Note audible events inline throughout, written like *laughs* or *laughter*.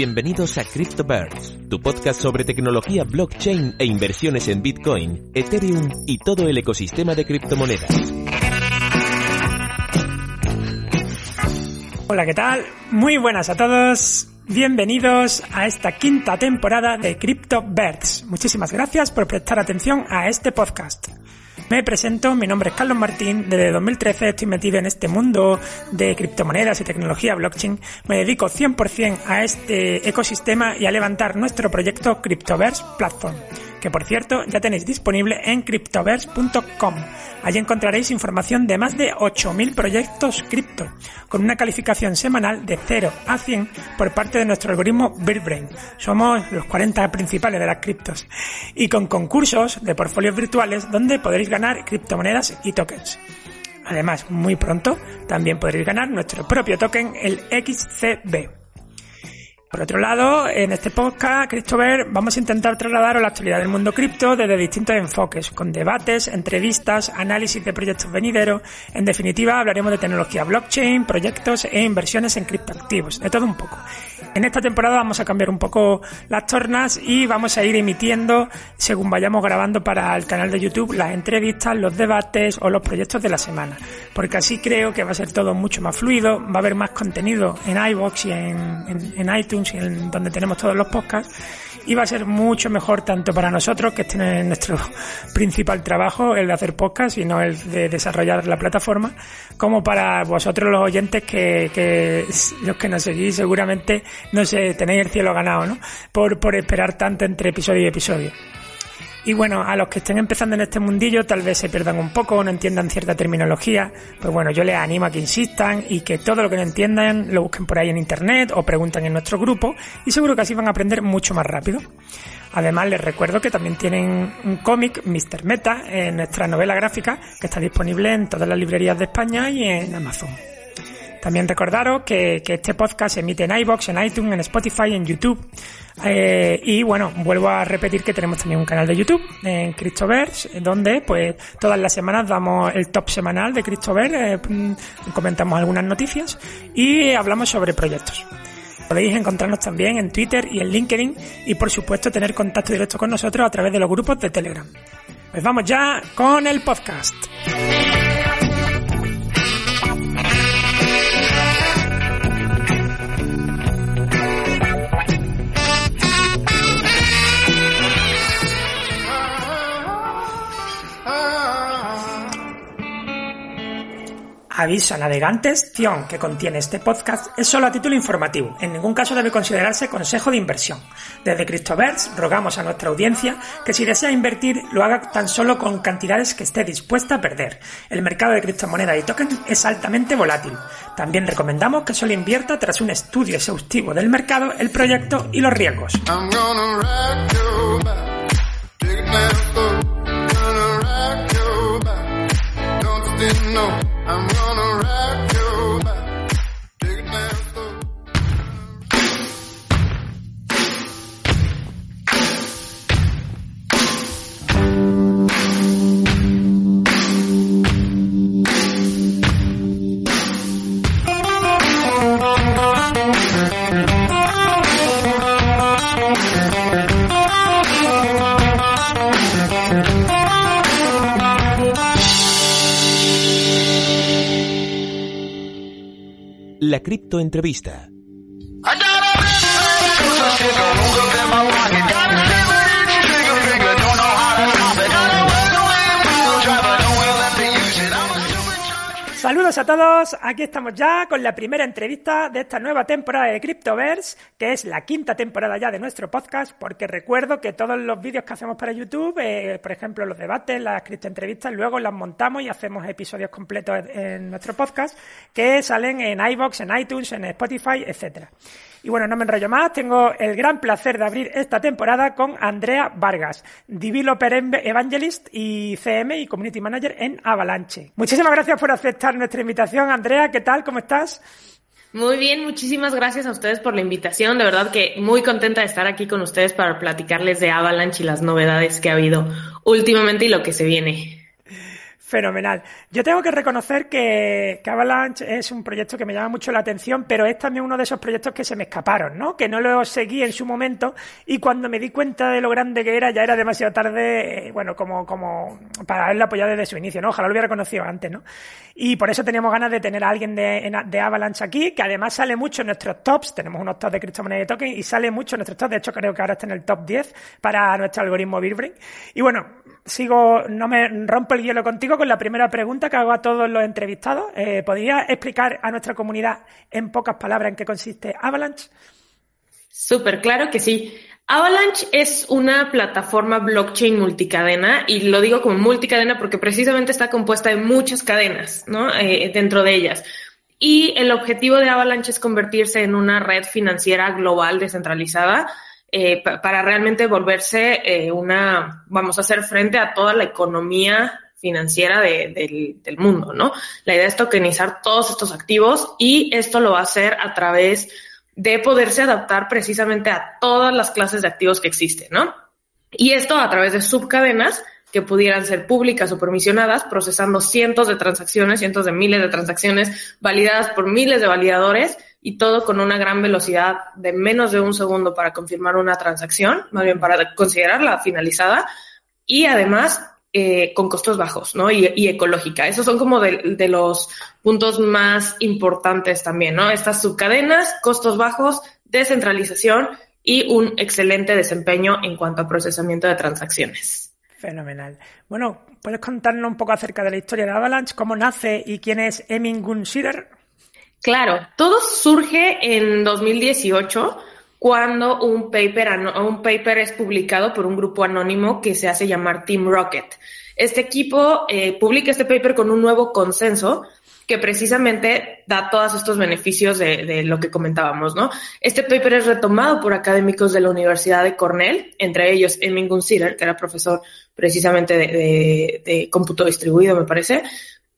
Bienvenidos a CryptoBirds, tu podcast sobre tecnología blockchain e inversiones en Bitcoin, Ethereum y todo el ecosistema de criptomonedas. Hola, ¿qué tal? Muy buenas a todos. Bienvenidos a esta quinta temporada de CryptoBirds. Muchísimas gracias por prestar atención a este podcast. Me presento, mi nombre es Carlos Martín, desde 2013 estoy metido en este mundo de criptomonedas y tecnología blockchain. Me dedico 100% a este ecosistema y a levantar nuestro proyecto Cryptoverse Platform que por cierto ya tenéis disponible en cryptoverse.com. Allí encontraréis información de más de 8.000 proyectos cripto, con una calificación semanal de 0 a 100 por parte de nuestro algoritmo BirdBrain. Somos los 40 principales de las criptos. Y con concursos de portfolios virtuales donde podréis ganar criptomonedas y tokens. Además, muy pronto también podréis ganar nuestro propio token, el XCB. Por otro lado, en este podcast, Christopher, vamos a intentar trasladar la actualidad del mundo cripto desde distintos enfoques, con debates, entrevistas, análisis de proyectos venideros. En definitiva, hablaremos de tecnología blockchain, proyectos e inversiones en criptoactivos, de todo un poco. En esta temporada vamos a cambiar un poco las tornas y vamos a ir emitiendo, según vayamos grabando para el canal de YouTube, las entrevistas, los debates o los proyectos de la semana. Porque así creo que va a ser todo mucho más fluido, va a haber más contenido en iVoox y en, en iTunes, donde tenemos todos los podcasts y va a ser mucho mejor tanto para nosotros, que este es nuestro *laughs* principal trabajo, el de hacer podcast y no el de desarrollar la plataforma, como para vosotros los oyentes que, que los que nos seguís seguramente, no sé, tenéis el cielo ganado, ¿no? Por, por esperar tanto entre episodio y episodio. Y bueno, a los que estén empezando en este mundillo tal vez se pierdan un poco o no entiendan cierta terminología, pues bueno, yo les animo a que insistan y que todo lo que no entiendan lo busquen por ahí en internet o pregunten en nuestro grupo y seguro que así van a aprender mucho más rápido. Además, les recuerdo que también tienen un cómic, Mr. Meta, en nuestra novela gráfica, que está disponible en todas las librerías de España y en Amazon. También recordaros que, este podcast se emite en iBox, en iTunes, en Spotify, en YouTube. Eh, y bueno, vuelvo a repetir que tenemos también un canal de YouTube en Cristoverse, donde pues todas las semanas damos el top semanal de Cristoverse, eh, mm, comentamos algunas noticias y hablamos sobre proyectos. Podéis encontrarnos también en Twitter y en LinkedIn y por supuesto tener contacto directo con nosotros a través de los grupos de Telegram. Pues vamos ya con el podcast. Aviso a navegantes, Cion que contiene este podcast es solo a título informativo, en ningún caso debe considerarse consejo de inversión. Desde CryptoVerse rogamos a nuestra audiencia que si desea invertir lo haga tan solo con cantidades que esté dispuesta a perder. El mercado de criptomonedas y tokens es altamente volátil. También recomendamos que solo invierta tras un estudio exhaustivo del mercado, el proyecto y los riesgos. La criptoentrevista. Saludos a todos, aquí estamos ya con la primera entrevista de esta nueva temporada de Cryptoverse, que es la quinta temporada ya de nuestro podcast, porque recuerdo que todos los vídeos que hacemos para YouTube, eh, por ejemplo los debates, las criptoentrevistas, luego las montamos y hacemos episodios completos en nuestro podcast, que salen en iBox, en iTunes, en Spotify, etcétera. Y bueno, no me enrollo más, tengo el gran placer de abrir esta temporada con Andrea Vargas, Developer Evangelist y CM y Community Manager en Avalanche. Muchísimas gracias por aceptar nuestra invitación, Andrea, ¿qué tal? ¿Cómo estás? Muy bien, muchísimas gracias a ustedes por la invitación. De verdad que muy contenta de estar aquí con ustedes para platicarles de Avalanche y las novedades que ha habido últimamente y lo que se viene. Fenomenal. Yo tengo que reconocer que, Avalanche es un proyecto que me llama mucho la atención, pero es también uno de esos proyectos que se me escaparon, ¿no? Que no lo seguí en su momento y cuando me di cuenta de lo grande que era, ya era demasiado tarde, eh, bueno, como, como para haberlo apoyado desde su inicio, ¿no? Ojalá lo hubiera conocido antes, ¿no? Y por eso teníamos ganas de tener a alguien de, de Avalanche aquí, que además sale mucho en nuestros tops, tenemos unos tops de criptomonedas y token y sale mucho en nuestros tops, de hecho creo que ahora está en el top 10 para nuestro algoritmo Bitbrain. Y bueno, sigo, no me rompo el hielo contigo con la primera pregunta que hago a todos los entrevistados. Eh, ¿Podría explicar a nuestra comunidad en pocas palabras en qué consiste Avalanche? Súper, claro que sí. Avalanche es una plataforma blockchain multicadena y lo digo como multicadena porque precisamente está compuesta de muchas cadenas, ¿no? Eh, dentro de ellas. Y el objetivo de Avalanche es convertirse en una red financiera global descentralizada eh, para realmente volverse una, vamos a hacer frente a toda la economía financiera del, del, mundo, ¿no? La idea es tokenizar todos estos activos y esto lo va a hacer a través de poderse adaptar precisamente a todas las clases de activos que existen, ¿no? Y esto a través de subcadenas que pudieran ser públicas o permisionadas, procesando cientos de transacciones, cientos de miles de transacciones validadas por miles de validadores y todo con una gran velocidad de menos de un segundo para confirmar una transacción, más bien para considerarla finalizada y además eh, con costos bajos, ¿no? Y, ecológica. Esos son como de, de, los puntos más importantes también, ¿no? Estas subcadenas, costos bajos, descentralización y un excelente desempeño en cuanto a procesamiento de transacciones. Fenomenal. Bueno, ¿puedes contarnos un poco acerca de la historia de Avalanche, cómo nace y quién es Emin Gunsider? Claro, todo surge en 2018 cuando un paper, un paper es publicado por un grupo anónimo que se hace llamar Team Rocket. Este equipo eh, publica este paper con un nuevo consenso que precisamente da todos estos beneficios de, lo que comentábamos, ¿no? Este paper es retomado por académicos de la Universidad de Cornell, entre ellos Emin Gunsider, que era profesor precisamente de, de cómputo distribuido, me parece,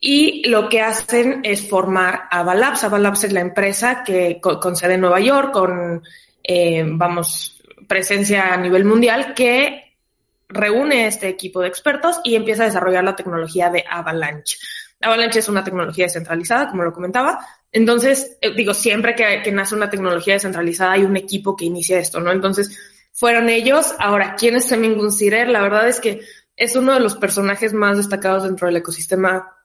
y lo que hacen es formar Avalabs. Avalabs es la empresa que con, sede en Nueva York, con, eh, vamos, presencia a nivel mundial, que reúne este equipo de expertos y empieza a desarrollar la tecnología de Avalanche. Avalanche es una tecnología descentralizada, como lo comentaba. Entonces, eh, digo, siempre que, nace una tecnología descentralizada hay un equipo que inicia esto, ¿no? Entonces, fueron ellos. Ahora, ¿quién es Semin Gunsirer? La verdad es que es uno de los personajes más destacados dentro del ecosistema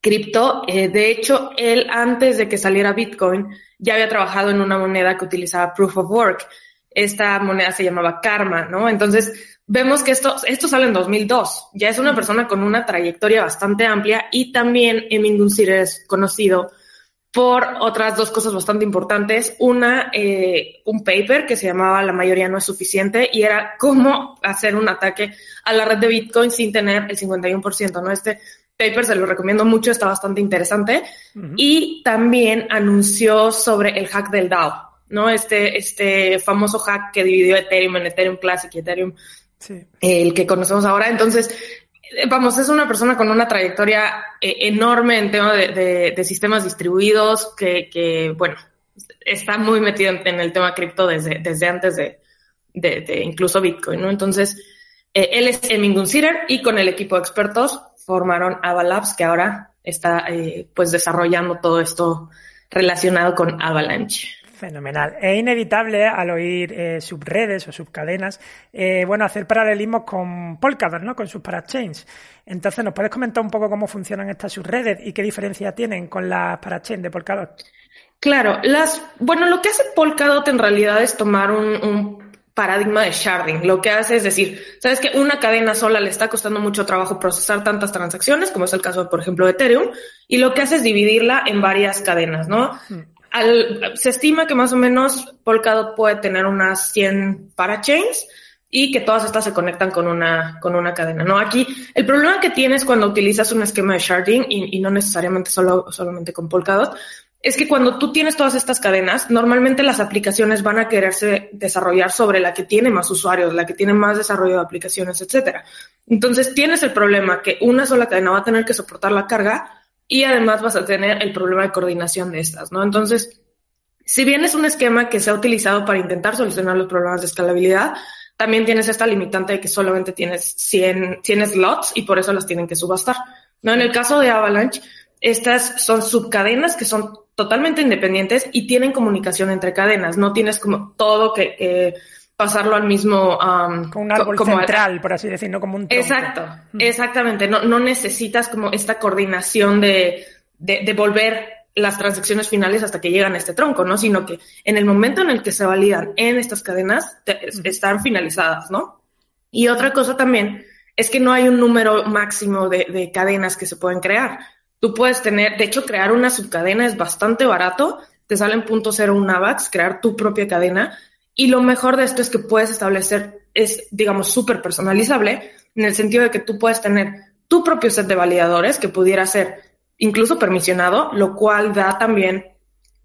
cripto. Eh, de hecho, él antes de que saliera Bitcoin ya había trabajado en una moneda que utilizaba Proof of Work. Esta moneda se llamaba Karma, ¿no? Entonces, vemos que esto, esto sale en 2002. Ya es una persona con una trayectoria bastante amplia y también Emin Gunsider es conocido por otras dos cosas bastante importantes. Una, eh, un paper que se llamaba La mayoría no es suficiente y era cómo hacer un ataque a la red de Bitcoin sin tener el 51%, ¿no? Este paper, se lo recomiendo mucho, está bastante interesante. Y también anunció sobre el hack del DAO, ¿no? Este, este famoso hack que dividió Ethereum en Ethereum Classic y Ethereum, el que conocemos ahora. Entonces, vamos, es una persona con una trayectoria eh, enorme en tema de, sistemas distribuidos, que, que, bueno, está muy metido en, el tema cripto desde, desde antes de, de, incluso Bitcoin, ¿no? Entonces, eh, él es Emin Gunsider y con el equipo de expertos formaron Avalabs, que ahora está eh, pues desarrollando todo esto relacionado con Avalanche. Fenomenal. Es inevitable al oír eh, subredes o subcadenas, eh, bueno, hacer paralelismos con Polkadot, ¿no? Con sus parachains. Entonces, ¿nos puedes comentar un poco cómo funcionan estas subredes y qué diferencia tienen con las parachains de Polkadot? Claro, las, bueno, lo que hace Polkadot en realidad es tomar un paradigma de sharding. Lo que hace es decir, sabes que una cadena sola le está costando mucho trabajo procesar tantas transacciones, como es el caso, por ejemplo, de Ethereum, y lo que hace es dividirla en varias cadenas, ¿no? Hmm. se estima que más o menos Polkadot puede tener unas 100 parachains y que todas estas se conectan con una, con una cadena, ¿no? Aquí, el problema que tienes cuando utilizas un esquema de sharding y, y no necesariamente solo, solamente con Polkadot, es que cuando tú tienes todas estas cadenas, normalmente las aplicaciones van a quererse desarrollar sobre la que tiene más usuarios, la que tiene más desarrollo de aplicaciones, etcétera. Entonces tienes el problema que una sola cadena va a tener que soportar la carga y además vas a tener el problema de coordinación de estas, ¿no? Entonces, si bien es un esquema que se ha utilizado para intentar solucionar los problemas de escalabilidad, también tienes esta limitante de que solamente tienes 100, 100 slots y por eso las tienen que subastar. ¿no? En el caso de Avalanche, estas son subcadenas que son totalmente independientes y tienen comunicación entre cadenas. No tienes como todo que pasarlo al mismo... Um, como un árbol central, por así decirlo, como un Exacto, exactamente. No, no necesitas como esta coordinación de, de, volver las transacciones finales hasta que llegan a este tronco, ¿no? Sino que en el momento en el que se validan en estas cadenas, están finalizadas, ¿no? Y otra cosa también es que no hay un número máximo de, de cadenas que se pueden crear. Tú puedes tener, de hecho, crear una subcadena es bastante barato, te salen punto cero un AVAX, crear tu propia cadena, y lo mejor de esto es que puedes establecer, es, digamos, súper personalizable, en el sentido de que tú puedes tener tu propio set de validadores que pudiera ser incluso permisionado, lo cual da también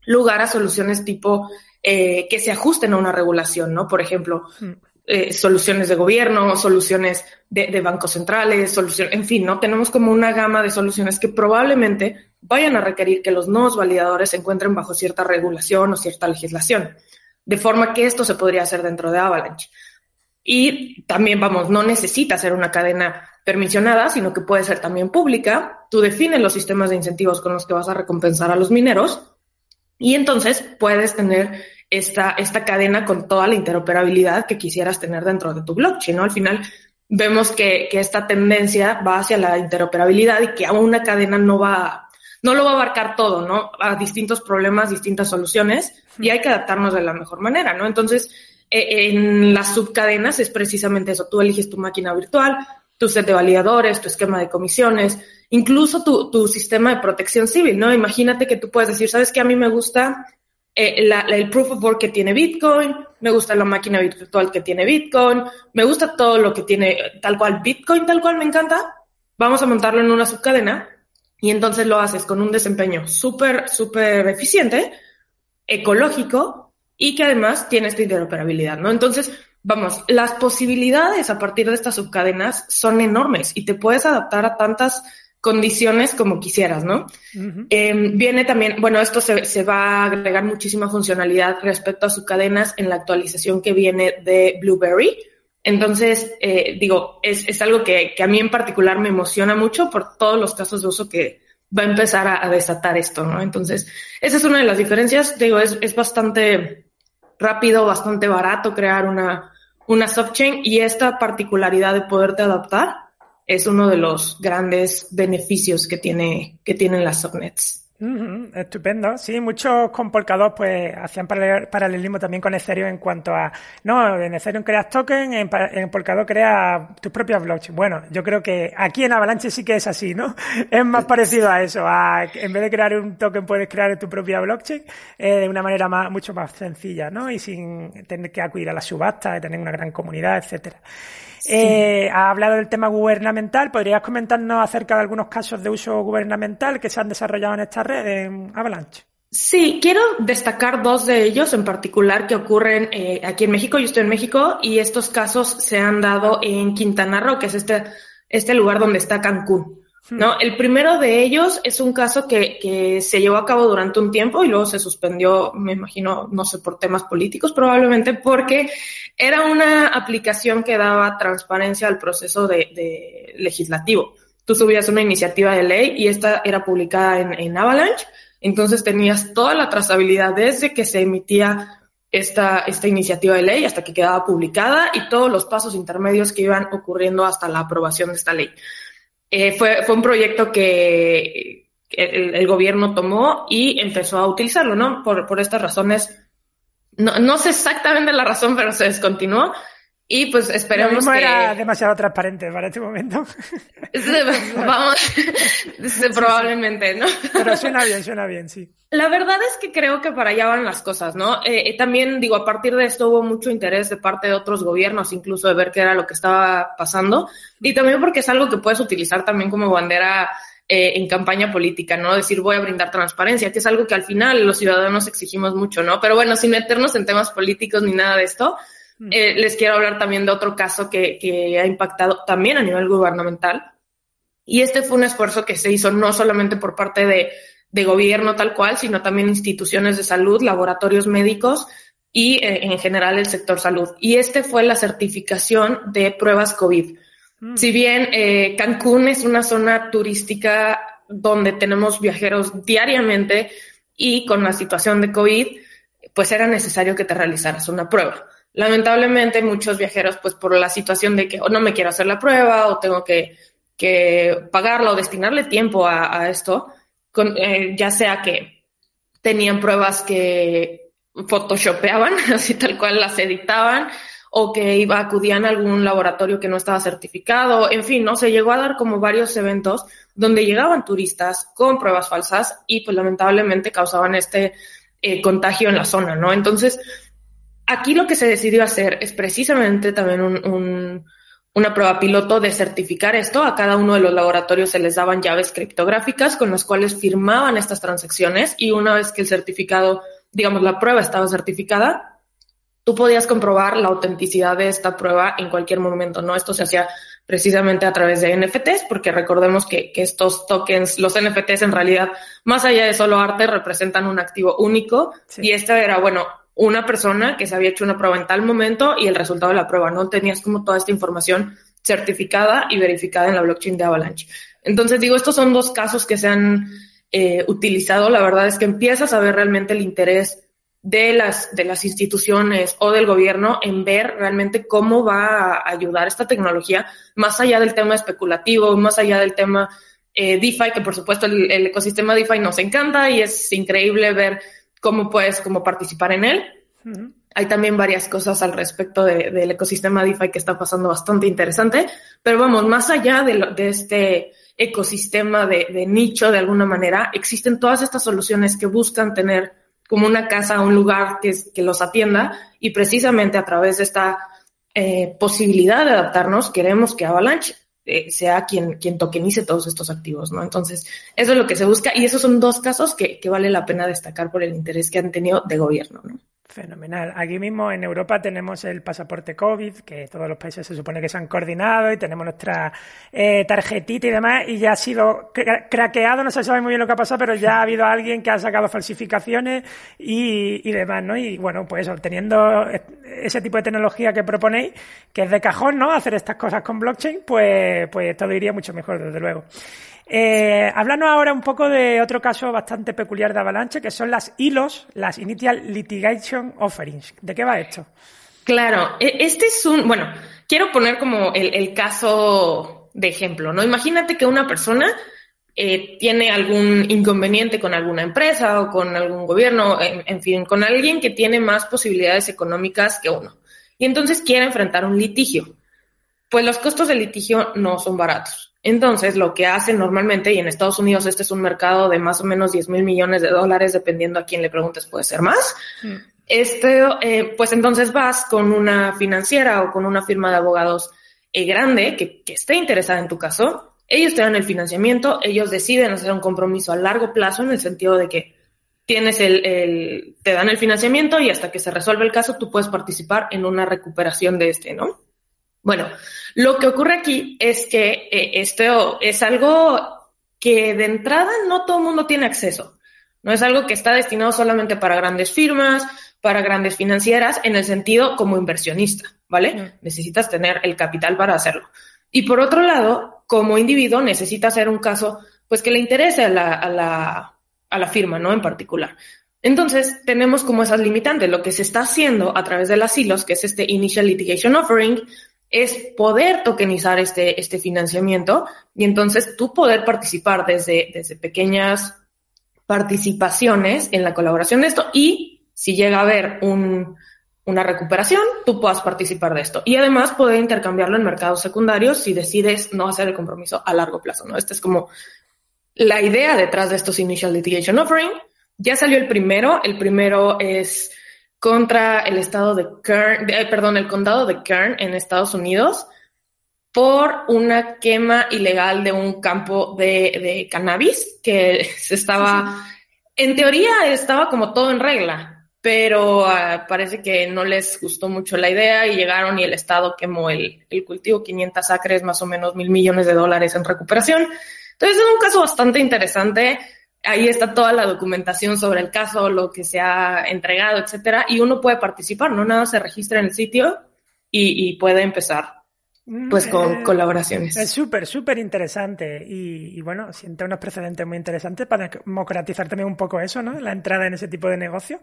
lugar a soluciones tipo eh, que se ajusten a una regulación, ¿no? Por ejemplo, hmm. Eh, soluciones de gobierno, soluciones de, bancos centrales, soluciones, en fin, ¿no? Tenemos como una gama de soluciones que probablemente vayan a requerir que los nuevos validadores se encuentren bajo cierta regulación o cierta legislación de forma que esto se podría hacer dentro de Avalanche. Y también, vamos, no necesita ser una cadena permisionada, sino que puede ser también pública. Tú defines los sistemas de incentivos con los que vas a recompensar a los mineros y entonces puedes tener esta, esta cadena con toda la interoperabilidad que quisieras tener dentro de tu blockchain, ¿no? Al final vemos que, que esta tendencia va hacia la interoperabilidad y que a una cadena no va, no lo va a abarcar todo, ¿no? A distintos problemas, distintas soluciones y hay que adaptarnos de la mejor manera, ¿no? Entonces, e, en las subcadenas es precisamente eso. Tú eliges tu máquina virtual, tu set de validadores, tu esquema de comisiones, incluso tu, tu sistema de protección civil, ¿no? Imagínate que tú puedes decir, ¿sabes qué? A mí me gusta eh, la, el proof of work que tiene Bitcoin, me gusta la máquina virtual que tiene Bitcoin, me gusta todo lo que tiene tal cual Bitcoin, tal cual me encanta. Vamos a montarlo en una subcadena y entonces lo haces con un desempeño súper, súper eficiente, ecológico y que además tiene esta interoperabilidad, ¿no? Entonces, vamos, las posibilidades a partir de estas subcadenas son enormes y te puedes adaptar a tantas condiciones como quisieras, ¿no? Em, viene también, bueno, esto se, se, va a agregar muchísima funcionalidad respecto a subcadenas en la actualización que viene de Blueberry. Entonces, eh, digo, es, es algo que, que, a mí en particular me emociona mucho por todos los casos de uso que va a empezar a, a desatar esto, ¿no? Entonces, esa es una de las diferencias. Digo, es, es bastante rápido, bastante barato crear una, una subchain y esta particularidad de poderte adaptar es uno de los grandes beneficios que tiene, que tienen las subnets estupendo. Sí, muchos con Polkadot pues hacían paralelismo también con Ethereum en cuanto a, no, en Ethereum creas token, en, en Polkadot creas tus propias blockchain. Bueno, yo creo que aquí en Avalanche sí que es así, ¿no? *laughs* Es más parecido a eso, a en vez de crear un token puedes crear tu propia blockchain eh, de una manera más, mucho más sencilla, ¿no? Y sin tener que acudir a la subasta, tener una gran comunidad, etcétera. Eh, ha hablado del tema gubernamental. ¿Podrías comentarnos acerca de algunos casos de uso gubernamental que se han desarrollado en esta red, en Avalanche? Sí, quiero destacar dos de ellos en particular que ocurren eh, aquí en México. Yo estoy en México y estos casos se han dado en Quintana Roo, que es este, este lugar donde está Cancún. ¿No? El primero de ellos es un caso que, que, se llevó a cabo durante un tiempo y luego se suspendió, me imagino, no sé, por temas políticos probablemente, porque era una aplicación que daba transparencia al proceso de, de legislativo. Tú subías una iniciativa de ley y esta era publicada en, en Avalanche, entonces tenías toda la trazabilidad desde que se emitía esta, esta iniciativa de ley hasta que quedaba publicada y todos los pasos intermedios que iban ocurriendo hasta la aprobación de esta ley. Eh, fue, fue un proyecto que el, el, gobierno tomó y empezó a utilizarlo, ¿no? Por, por estas razones. No, no sé exactamente la razón, pero se descontinuó. Y pues esperemos que... era demasiado transparente para este momento. *laughs* Vamos, *laughs* probablemente, ¿no? Pero suena bien, suena bien, sí. La verdad es que creo que para allá van las cosas, ¿no? Eh, eh, también, digo, a partir de esto hubo mucho interés de parte de otros gobiernos, incluso de ver qué era lo que estaba pasando. Y también porque es algo que puedes utilizar también como bandera eh, en campaña política, ¿no? Decir voy a brindar transparencia, que es algo que al final los ciudadanos exigimos mucho, ¿no? Pero bueno, sin meternos en temas políticos ni nada de esto, eh, les quiero hablar también de otro caso que, que ha impactado también a nivel gubernamental. Y este fue un esfuerzo que se hizo no solamente por parte de, de gobierno tal cual, sino también instituciones de salud, laboratorios médicos y eh, en general el sector salud. Y este fue la certificación de pruebas COVID. Mm. Si bien eh, Cancún es una zona turística donde tenemos viajeros diariamente y con la situación de COVID, pues era necesario que te realizaras una prueba. Lamentablemente muchos viajeros, pues por la situación de que o no me quiero hacer la prueba o tengo que, que pagarla o destinarle tiempo a, esto, con, eh, ya sea que tenían pruebas que photoshopeaban, *laughs* así tal cual las editaban, o que iba, acudían a algún laboratorio que no estaba certificado, en fin, no se llegó a dar como varios eventos donde llegaban turistas con pruebas falsas y pues lamentablemente causaban este eh, contagio en la zona, ¿no? Entonces, aquí lo que se decidió hacer es precisamente también un, una prueba piloto de certificar esto. A cada uno de los laboratorios se les daban llaves criptográficas con las cuales firmaban estas transacciones y una vez que el certificado, digamos, la prueba estaba certificada, tú podías comprobar la autenticidad de esta prueba en cualquier momento, ¿no? Esto se hacía precisamente a través de NFTs, porque recordemos que, estos tokens, los NFTs en realidad, más allá de solo arte, representan un activo único. Y esta era, bueno, una persona que se había hecho una prueba en tal momento y el resultado de la prueba, ¿no? Tenías como toda esta información certificada y verificada en la blockchain de Avalanche. Entonces, digo, estos son dos casos que se han eh, utilizado. La verdad es que empiezas a ver realmente el interés de las, de las instituciones o del gobierno en ver realmente cómo va a ayudar esta tecnología, más allá del tema especulativo, más allá del tema eh, DeFi, que por supuesto el, ecosistema DeFi nos encanta y es increíble ver cómo puedes como participar en él. Hay también varias cosas al respecto del ecosistema DeFi que está pasando bastante interesante, pero vamos, más allá de, de este ecosistema de, de nicho de alguna manera, existen todas estas soluciones que buscan tener como una casa, un lugar que, que los atienda y precisamente a través de esta eh, posibilidad de adaptarnos queremos que Avalanche eh, sea quien, quien tokenice todos estos activos, ¿no? Entonces, eso es lo que se busca y esos son dos casos que, que vale la pena destacar por el interés que han tenido de gobierno, ¿no? Fenomenal. Aquí mismo en Europa tenemos el pasaporte COVID, que todos los países se supone que se han coordinado y tenemos nuestra eh, tarjetita y demás, y ya ha sido craqueado, no se sabe muy bien lo que ha pasado, pero ya ha *laughs* habido alguien que ha sacado falsificaciones y, y demás, ¿no? Y bueno, pues teniendo ese tipo de tecnología que proponéis, que es de cajón, ¿no? Hacer estas cosas con blockchain, pues, pues todo iría mucho mejor, desde luego. Eh, hablando ahora un poco de otro caso bastante peculiar de Avalanche, que son las ILOs, las Initial Litigation Offerings. ¿De qué va esto? Claro, e, este es un, bueno, quiero poner como el, caso de ejemplo, ¿no? Imagínate que una persona eh, tiene algún inconveniente con alguna empresa o con algún gobierno, en, fin, con alguien que tiene más posibilidades económicas que uno. Y entonces quiere enfrentar un litigio. Pues los costos del litigio no son baratos. Entonces, lo que hacen normalmente, y en Estados Unidos este es un mercado de más o menos 10 mil millones de dólares, dependiendo a quién le preguntes, puede ser más. Mm. Este, eh, pues entonces vas con una financiera o con una firma de abogados eh, grande que, que esté interesada en tu caso. Ellos te dan el financiamiento, ellos deciden hacer un compromiso a largo plazo en el sentido de que tienes el, el, te dan el financiamiento y hasta que se resuelve el caso tú puedes participar en una recuperación de este, ¿no? Bueno, lo que ocurre aquí es que eh, esto es algo que de entrada no todo el mundo tiene acceso. No es algo que está destinado solamente para grandes firmas, para grandes financieras, en el sentido como inversionista, ¿vale? Necesitas tener el capital para hacerlo. Y por otro lado, como individuo, necesitas hacer un caso, pues que le interese a la, a la, a la firma, ¿no? En particular. Entonces, tenemos como esas limitantes. Lo que se está haciendo a través de las silos, que es este Initial Litigation Offering, es poder tokenizar este, este financiamiento y entonces tú poder participar desde, desde pequeñas participaciones en la colaboración de esto y si llega a haber un, una recuperación, tú puedas participar de esto. Y además poder intercambiarlo en mercados secundarios si decides no hacer el compromiso a largo plazo, ¿no? Esta es como la idea detrás de estos Initial Litigation Offering. Ya salió el primero. El primero es contra el estado de Kern, eh, perdón, el condado de Kern en Estados Unidos por una quema ilegal de un campo de, cannabis que *laughs* se estaba, en teoría estaba como todo en regla, pero ah, parece que no les gustó mucho la idea y llegaron y el Estado quemó el, el cultivo, 500 acres, más o menos mil millones de dólares en recuperación. Entonces es un caso bastante interesante ahí está toda la documentación sobre el caso, lo que se ha entregado, etcétera, y uno puede participar, no nada se registra en el sitio y, puede empezar pues con eh, colaboraciones. Es súper, súper interesante y, bueno, siente unos precedentes muy interesantes para democratizar también un poco eso, ¿no? La entrada en ese tipo de negocio.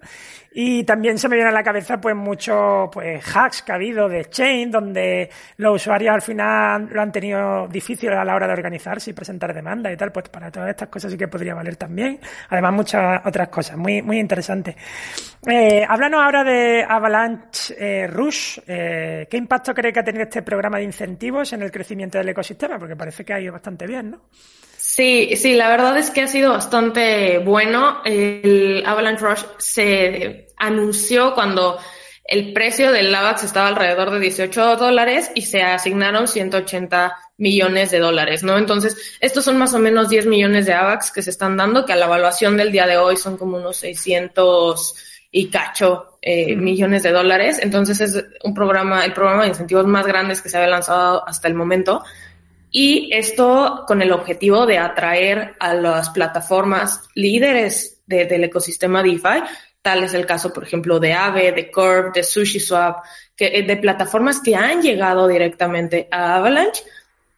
Y también se me viene a la cabeza pues muchos pues, hacks que ha habido de Chain, donde los usuarios al final lo han tenido difícil a la hora de organizarse y presentar demandas y tal, pues para todas estas cosas sí que podría valer también. Además muchas otras cosas, muy, muy interesantes. Eh, háblanos ahora de Avalanche eh, Rush. Eh, ¿Qué impacto cree que ha tenido este programa de incentivos en el crecimiento del ecosistema, porque parece que ha ido bastante bien, ¿no? Sí, sí, la verdad es que ha sido bastante bueno. El Avalanche Rush se anunció cuando el precio del AVAX estaba alrededor de 18 dólares y se asignaron 180 millones de dólares, ¿no? Entonces, estos son más o menos 10 millones de AVAX que se están dando, que a la evaluación del día de hoy son como unos 600 y cacho eh, millones de dólares. Entonces es un programa, el programa de incentivos más grandes que se había lanzado hasta el momento. Y esto con el objetivo de atraer a las plataformas líderes del ecosistema DeFi. Tal es el caso, por ejemplo, de Aave, de Curve, de SushiSwap, que, eh, de plataformas que han llegado directamente a Avalanche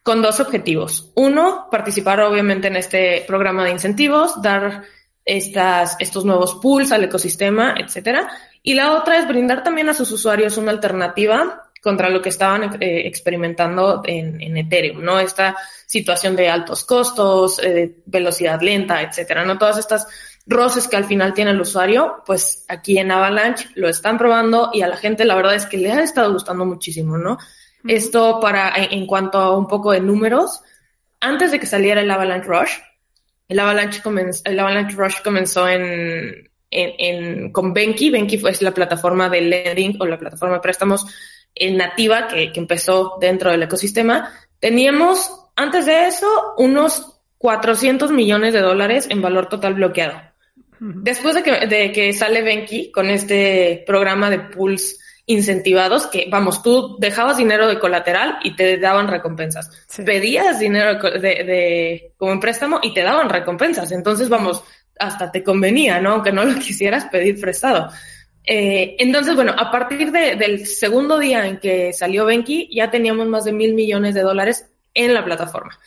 con dos objetivos. Uno, participar obviamente en este programa de incentivos, dar estas, estos nuevos pools al ecosistema, etcétera. Y la otra es brindar también a sus usuarios una alternativa contra lo que estaban eh, experimentando en, en, Ethereum, ¿no? Esta situación de altos costos, eh, velocidad lenta, etcétera, ¿no? Todas estas roces que al final tiene el usuario, pues aquí en Avalanche lo están probando y a la gente la verdad es que le ha estado gustando muchísimo, ¿no? Esto para, en, en, cuanto a un poco de números, antes de que saliera el Avalanche Rush, el Avalanche, el Avalanche Rush comenzó en, en, con Benki. Benki fue la plataforma de lending o la plataforma de préstamos nativa que, que empezó dentro del ecosistema. Teníamos, antes de eso, unos 400 millones de dólares en valor total bloqueado. Después de que, de que sale Benki con este programa de pools incentivados que, vamos, tú dejabas dinero de colateral y te daban recompensas. Pedías dinero de, de, como en préstamo y te daban recompensas. Entonces, vamos, hasta te convenía, ¿no? Aunque no lo *laughs* quisieras pedir prestado. Eh, entonces, bueno, a partir de, del segundo día en que salió Benki, ya teníamos más de mil millones de dólares en la plataforma.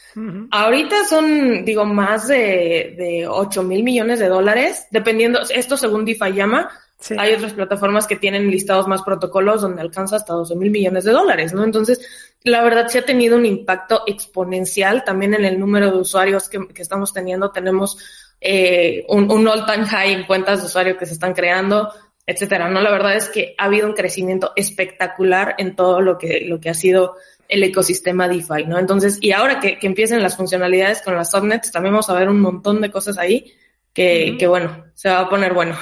Ahorita son, digo, más de, de 8 mil millones de dólares, dependiendo, esto según DeFi llama, hay otras plataformas que tienen listados más protocolos donde alcanza hasta 12 mil millones de dólares, ¿no? Entonces, la verdad sí ha tenido un impacto exponencial también en el número de usuarios que, que estamos teniendo. Tenemos eh, un, un all-time high en cuentas de usuario que se están creando, etcétera, ¿no? La verdad es que ha habido un crecimiento espectacular en todo lo que, lo que ha sido el ecosistema DeFi, ¿no? Entonces, y ahora que, que empiecen las funcionalidades con las subnets, también vamos a ver un montón de cosas ahí que, que bueno, se va a poner bueno.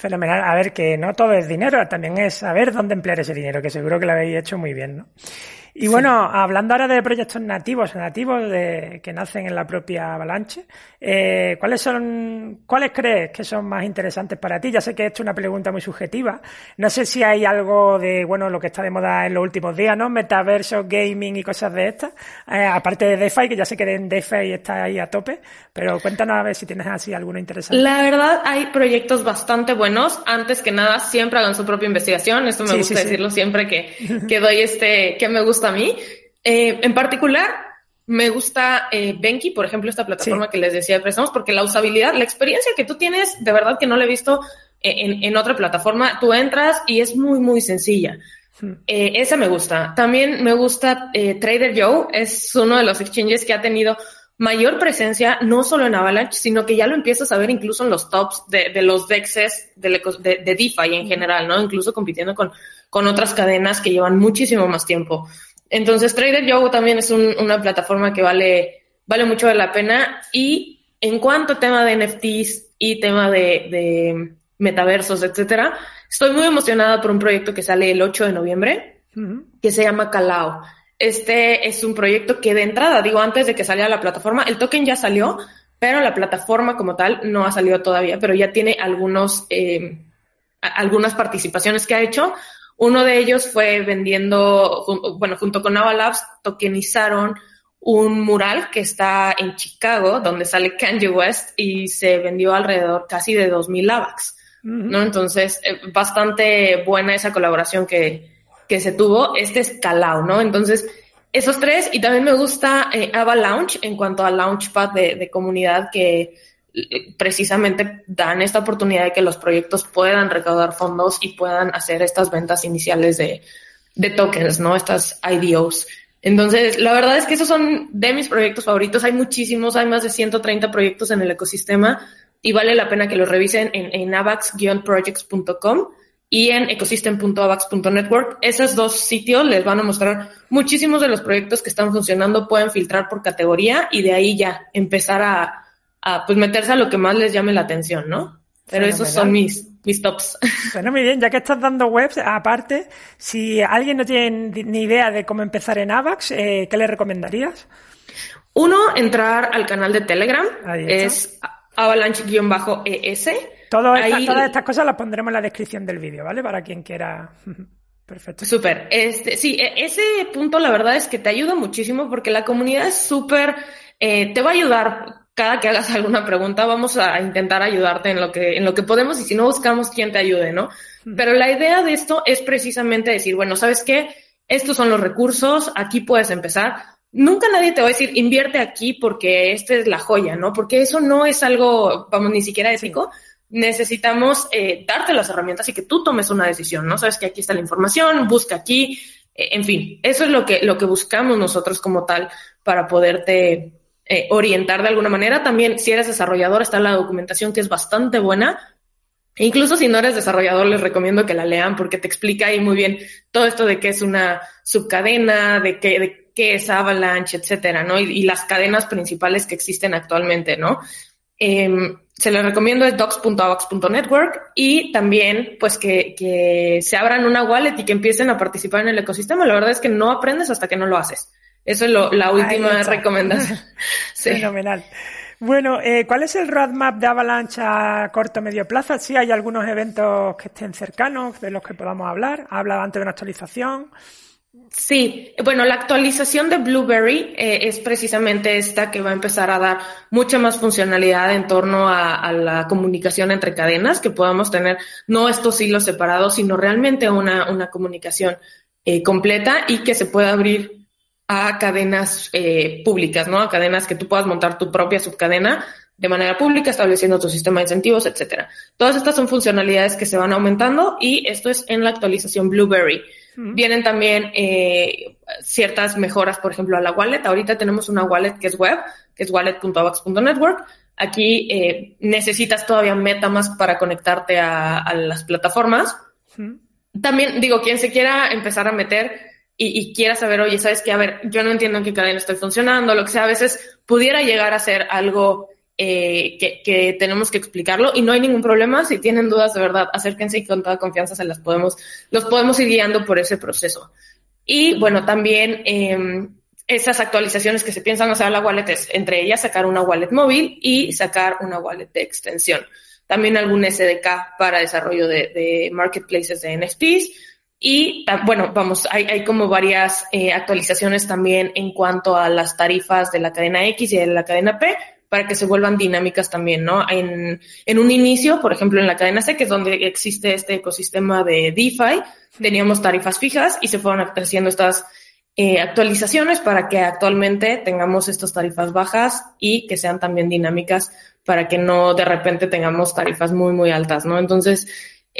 Fenomenal. A ver, que no todo es dinero, también es saber dónde emplear ese dinero, que seguro que lo habéis hecho muy bien, ¿no? Y bueno, hablando ahora de proyectos nativos, nativos de, que nacen en la propia Avalanche, eh, ¿cuáles son, cuáles crees que son más interesantes para ti? Ya sé que esto es una pregunta muy subjetiva. No sé si hay algo de, bueno, lo que está de moda en los últimos días, ¿no? Metaverso, gaming y cosas de estas. Eh, aparte de DeFi, que ya sé que en DeFi está ahí a tope, pero cuéntanos a ver si tienes así alguno interesante. La verdad, hay proyectos bastante buenos. Antes que nada, siempre hagan su propia investigación. Esto me gusta decirlo siempre que, *laughs* que doy este, que me gusta a mí. Eh, en particular, me gusta eh, Benki, por ejemplo, esta plataforma que les decía de préstamos, porque la usabilidad, la experiencia que tú tienes, de verdad que no la he visto en, en otra plataforma. Tú entras y es muy, muy sencilla. Hmm. Eh, esa me gusta. También me gusta eh, Trader Joe, es uno de los exchanges que ha tenido mayor presencia, no solo en Avalanche, sino que ya lo empiezas a ver incluso en los tops de, de los DEXs de, de, de, DeFi en general, ¿no? Incluso compitiendo con, con otras cadenas que llevan muchísimo más tiempo. Entonces, Trader Joe también es una plataforma que vale, vale mucho la pena. Y en cuanto a tema de NFTs y tema de, de metaversos, etcétera, estoy muy emocionada por un proyecto que sale el 8 de noviembre, que se llama Calao. Este es un proyecto que de entrada, digo, antes de que saliera la plataforma, el token ya salió, pero la plataforma como tal no ha salido todavía, pero ya tiene algunos, eh, algunas participaciones que ha hecho. Uno de ellos fue vendiendo, bueno, junto con Avalabs, tokenizaron un mural que está en Chicago, donde sale Kanye West y se vendió alrededor casi de 2.000 AVAX, ¿no? Entonces, eh, bastante buena esa colaboración que, que se tuvo. Este escalado, ¿no? Entonces, esos tres, y también me gusta eh, Ava Launch en cuanto a Launchpad de, de comunidad que precisamente dan esta oportunidad de que los proyectos puedan recaudar fondos y puedan hacer estas ventas iniciales de, de tokens, ¿no? Estas IDOs. Entonces, la verdad es que esos son de mis proyectos favoritos. Hay muchísimos, hay más de 130 proyectos en el ecosistema y vale la pena que los revisen en, en avax-projects.com y en ecosystem.avax.network. Esos dos sitios les van a mostrar muchísimos de los proyectos que están funcionando, pueden filtrar por categoría y de ahí ya empezar a, a pues meterse a lo que más les llame la atención, ¿no? Pero esos son mis, mis tops. *laughs* Bueno, muy bien, ya que estás dando webs, aparte, si alguien no tiene ni idea de cómo empezar en AVAX, eh, ¿qué le recomendarías? Uno, entrar al canal de Telegram, es avalanche-es. Todo Ahí... todas estas cosas las pondremos en la descripción del vídeo, ¿vale? Para quien quiera. *laughs* Perfecto. Súper. Este, sí, e, ese punto la verdad es que te ayuda muchísimo porque la comunidad es súper, eh, te va a ayudar cada que hagas alguna pregunta, vamos a intentar ayudarte en lo que, en lo que podemos y si no buscamos quién te ayude, ¿no? Pero la idea de esto es precisamente decir, bueno, ¿sabes qué? Estos son los recursos, aquí puedes empezar. Nunca nadie te va a decir, invierte aquí porque esta es la joya, ¿no? Porque eso no es algo, vamos, ni siquiera ético. Necesitamos eh, darte las herramientas y que tú tomes una decisión, ¿no? Sabes que aquí está la información, busca aquí, eh, en fin, eso es lo que, lo que buscamos nosotros como tal para poderte eh, orientar de alguna manera. También, si eres desarrollador, está la documentación que es bastante buena. Incluso si no eres desarrollador, les recomiendo que la lean porque te explica ahí muy bien todo esto de qué es una subcadena, de qué, de qué es Avalanche, etcétera, ¿no? Y, las cadenas principales que existen actualmente, ¿no? Eh, se les recomiendo es docs.avax.network y también pues que, que, se abran una wallet y que empiecen a participar en el ecosistema. La verdad es que no aprendes hasta que no lo haces. Eso es lo, la última recomendación. *laughs* sí. Fenomenal. Bueno, eh, ¿cuál es el roadmap de Avalanche a corto medio plazo? Si hay algunos eventos que estén cercanos de los que podamos hablar. Ha hablado antes de una actualización. Sí, bueno, la actualización de Blueberry eh, es precisamente esta que va a empezar a dar mucha más funcionalidad en torno a, a, la comunicación entre cadenas, que podamos tener no estos hilos separados, sino realmente una, una comunicación eh, completa y que se pueda abrir a cadenas eh, públicas, ¿no? A cadenas que tú puedas montar tu propia subcadena de manera pública, estableciendo tu sistema de incentivos, etcétera. Todas estas son funcionalidades que se van aumentando y esto es en la actualización Blueberry. Vienen también eh, ciertas mejoras, por ejemplo, a la wallet. Ahorita tenemos una wallet que es web, que es wallet.avax.network. Aquí eh, necesitas todavía MetaMask para conectarte a, a las plataformas. También digo, quien se quiera empezar a meter y, y, quiera saber, oye, ¿sabes qué? A ver, yo no entiendo en qué cadena estoy funcionando, lo que sea, a veces pudiera llegar a ser algo eh, que, que, tenemos que explicarlo y no hay ningún problema. Si tienen dudas de verdad, acérquense y con toda confianza se las podemos, los podemos ir guiando por ese proceso. Y bueno, también eh, esas actualizaciones que se piensan hacer a la wallet es entre ellas sacar una wallet móvil y sacar una wallet de extensión. También algún SDK para desarrollo de, de marketplaces de NFTs. Y bueno, vamos, hay, hay como varias eh, actualizaciones también en cuanto a las tarifas de la cadena X y de la cadena P, para que se vuelvan dinámicas también, ¿no? En, en un inicio, por ejemplo, en la cadena C, que es donde existe este ecosistema de DeFi, teníamos tarifas fijas y se fueron haciendo estas eh, actualizaciones para que actualmente tengamos estas tarifas bajas y que sean también dinámicas para que no de repente tengamos tarifas muy, muy altas, ¿no? Entonces,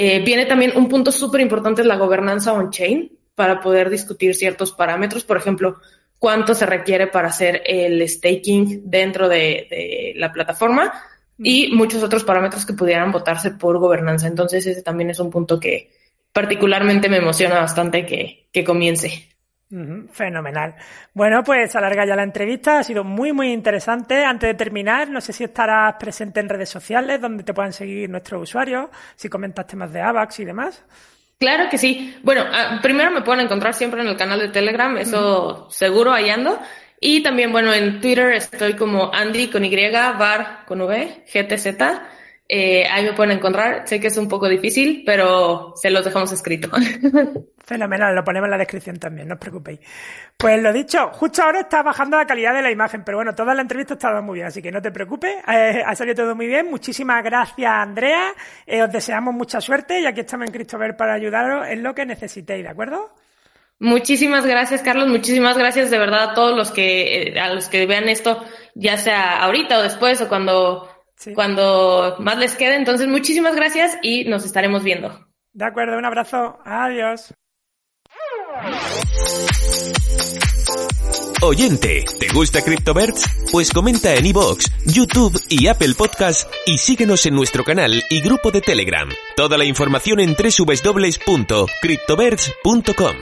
eh, viene también un punto súper importante, es la gobernanza on-chain, para poder discutir ciertos parámetros. Por ejemplo, cuánto se requiere para hacer el staking dentro de, de la plataforma y muchos otros parámetros que pudieran votarse por gobernanza. Entonces ese también es un punto que particularmente me emociona bastante que, que comience. Fenomenal. Bueno, pues alarga ya la entrevista. Ha sido muy, muy interesante. Antes de terminar, no sé si estarás presente en redes sociales donde te puedan seguir nuestros usuarios, si comentas temas de AVAX y demás. Claro que sí. Bueno, uh, primero me pueden encontrar siempre en el canal de Telegram, eso seguro ahí ando. Y también, bueno, en Twitter estoy como Andy con Y, bar con V, GTZ. Eh, ahí me pueden encontrar. Sé que es un poco difícil, pero se los dejamos escrito. *laughs* Fenomenal, lo ponemos en la descripción también, no os preocupéis. Pues lo dicho, justo ahora está bajando la calidad de la imagen, pero bueno, toda la entrevista ha estado muy bien, así que no te preocupes, eh, ha salido todo muy bien. Muchísimas gracias, Andrea. Eh, os deseamos mucha suerte y aquí estamos en Christopher para ayudaros en lo que necesitéis, ¿de acuerdo? Muchísimas gracias, Carlos. Muchísimas gracias de verdad a todos los que, eh, a los que vean esto, ya sea ahorita o después o cuando, cuando más les quede. Entonces, muchísimas gracias y nos estaremos viendo. De acuerdo, un abrazo. Adiós. Oyente, ¿te gusta CryptoBirds? Pues comenta en iVoox, YouTube y Apple Podcast y síguenos en nuestro canal y grupo de Telegram. Toda la información en www.cryptobirds.com.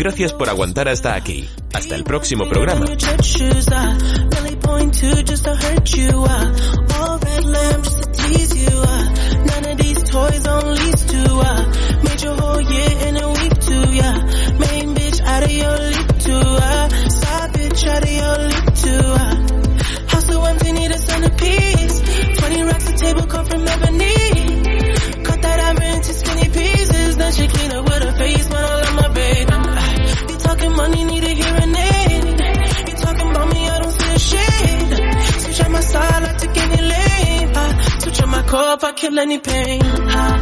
Gracias por aguantar hasta aquí. Hasta el próximo programa. If I kill any pain.